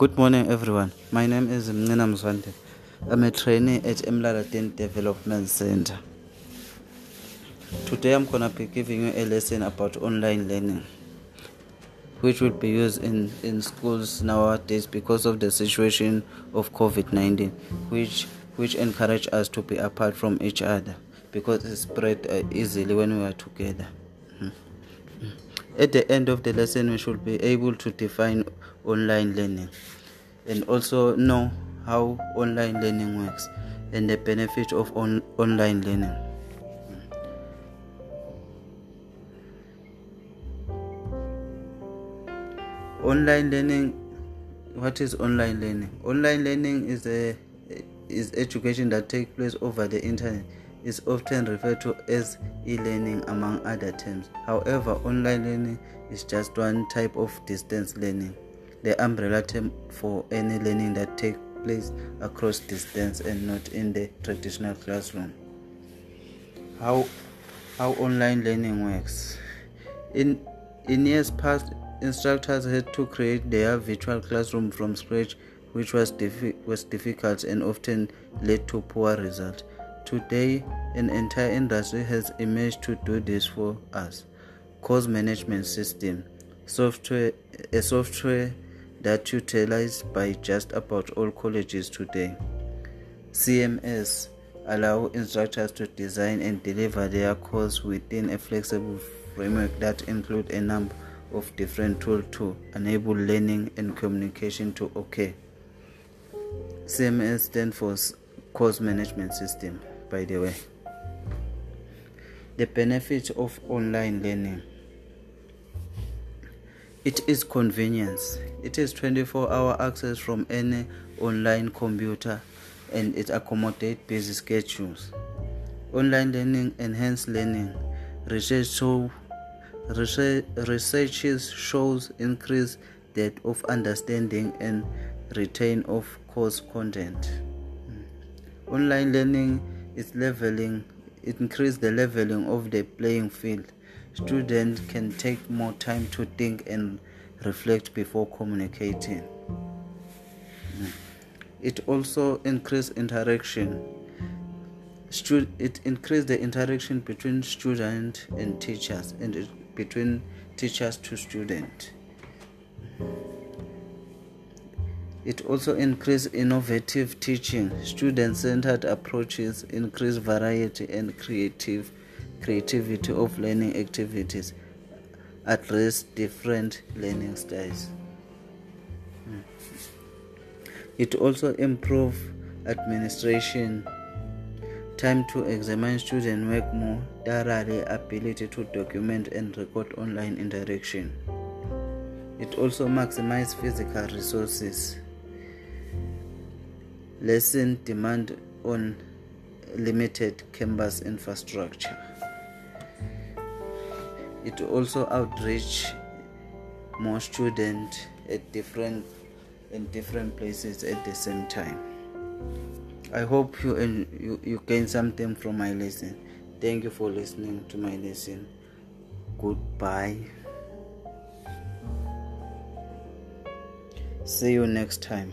Good morning, everyone. My name is Mnina Mzwande. I'm a trainee at Emlalatini Development Center. Today, I'm going to be giving you a lesson about online learning, which will be used in, in schools nowadays because of the situation of COVID 19, which, which encourage us to be apart from each other because it spread uh, easily when we are together. Mm-hmm. At the end of the lesson, we should be able to define online learning and also know how online learning works and the benefit of on- online learning. Online learning what is online learning? Online learning is a is education that takes place over the internet is often referred to as e-learning among other terms. However, online learning is just one type of distance learning the umbrella term for any learning that takes place across distance and not in the traditional classroom. How how online learning works. In in years past, instructors had to create their virtual classroom from scratch, which was diffi- was difficult and often led to poor results. Today, an entire industry has emerged to do this for us. Course management system, software, a software that utilized by just about all colleges today. CMS allow instructors to design and deliver their course within a flexible framework that include a number of different tools to enable learning and communication to occur. CMS stands for Course Management System, by the way. The benefit of online learning. It is convenience. It is 24 hour access from any online computer and it accommodates busy schedules. Online learning enhance learning. Research, show, research, researches shows increase depth of understanding and retain of course content. Hmm. Online learning is leveling, it increases the leveling of the playing field. Students can take more time to think and reflect before communicating. Mm. It also increases interaction. It increases the interaction between student and teachers and between teachers to student. It also increases innovative teaching, student-centered approaches, increase variety and creative creativity of learning activities address different learning styles. Hmm. It also improve administration, time to examine student work more thoroughly, ability to document and record online interaction. It also maximize physical resources, lessen demand on limited campus infrastructure. It also outreach more students at different in different places at the same time. I hope you you, you gain something from my lesson. Thank you for listening to my lesson. Goodbye. See you next time